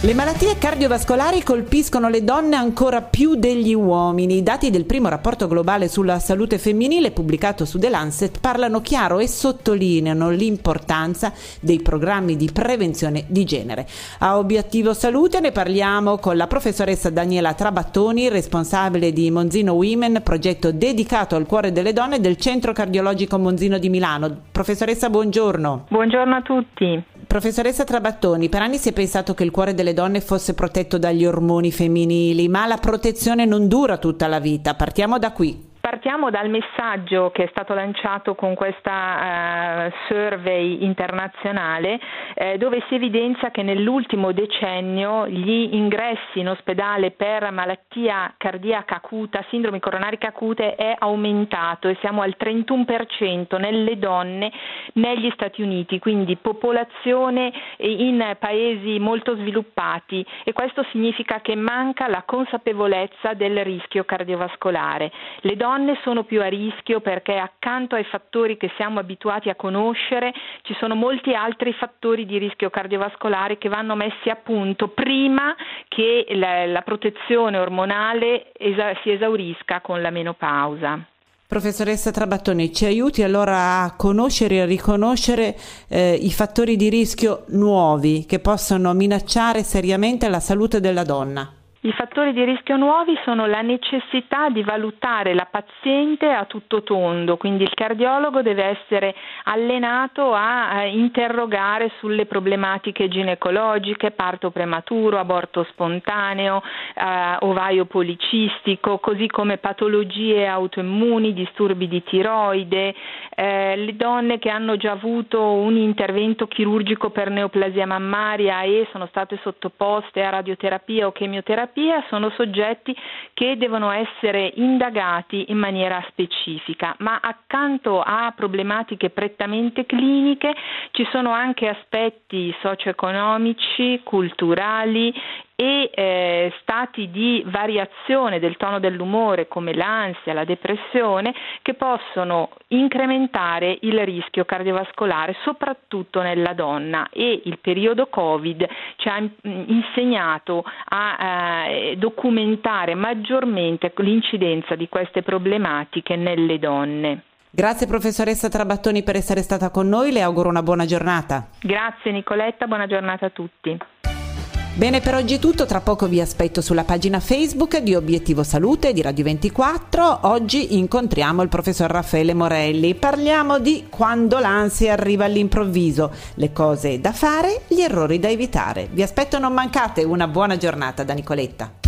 Le malattie cardiovascolari colpiscono le donne ancora più degli uomini. I dati del primo rapporto globale sulla salute femminile pubblicato su The Lancet parlano chiaro e sottolineano l'importanza dei programmi di prevenzione di genere. A Obiettivo Salute ne parliamo con la professoressa Daniela Trabattoni, responsabile di Monzino Women, progetto dedicato al cuore delle donne del Centro Cardiologico Monzino di Milano. Professoressa, buongiorno. Buongiorno a tutti. Professoressa Trabattoni, per anni si è pensato che il cuore delle donne fosse protetto dagli ormoni femminili, ma la protezione non dura tutta la vita. Partiamo da qui. Partiamo dal messaggio che è stato lanciato con questa uh, survey internazionale eh, dove si evidenzia che nell'ultimo decennio gli ingressi in ospedale per malattia cardiaca acuta, sindromi coronariche acute è aumentato e siamo al 31% nelle donne negli Stati Uniti, quindi popolazione in paesi molto sviluppati e questo significa che manca la consapevolezza del rischio cardiovascolare. Le donne donne sono più a rischio perché accanto ai fattori che siamo abituati a conoscere ci sono molti altri fattori di rischio cardiovascolare che vanno messi a punto prima che la, la protezione ormonale esa- si esaurisca con la menopausa. Professoressa Trabattoni, ci aiuti allora a conoscere e a riconoscere eh, i fattori di rischio nuovi che possono minacciare seriamente la salute della donna? I fattori di rischio nuovi sono la necessità di valutare la paziente a tutto tondo, quindi il cardiologo deve essere allenato a interrogare sulle problematiche ginecologiche, parto prematuro, aborto spontaneo, eh, ovaio policistico, così come patologie autoimmuni, disturbi di tiroide, eh, le donne che hanno già avuto un intervento chirurgico per neoplasia mammaria e sono state sottoposte a radioterapia o chemioterapia terapia sono soggetti che devono essere indagati in maniera specifica, ma accanto a problematiche prettamente cliniche ci sono anche aspetti socio-economici, culturali e eh, stati di variazione del tono dell'umore come l'ansia, la depressione che possono incrementare il rischio cardiovascolare soprattutto nella donna e il periodo Covid ci ha insegnato a eh, documentare maggiormente l'incidenza di queste problematiche nelle donne. Grazie professoressa Trabattoni per essere stata con noi, le auguro una buona giornata. Grazie Nicoletta, buona giornata a tutti. Bene, per oggi è tutto. Tra poco vi aspetto sulla pagina Facebook di Obiettivo Salute di Radio 24. Oggi incontriamo il professor Raffaele Morelli. Parliamo di quando l'ansia arriva all'improvviso, le cose da fare, gli errori da evitare. Vi aspetto, non mancate. Una buona giornata da Nicoletta.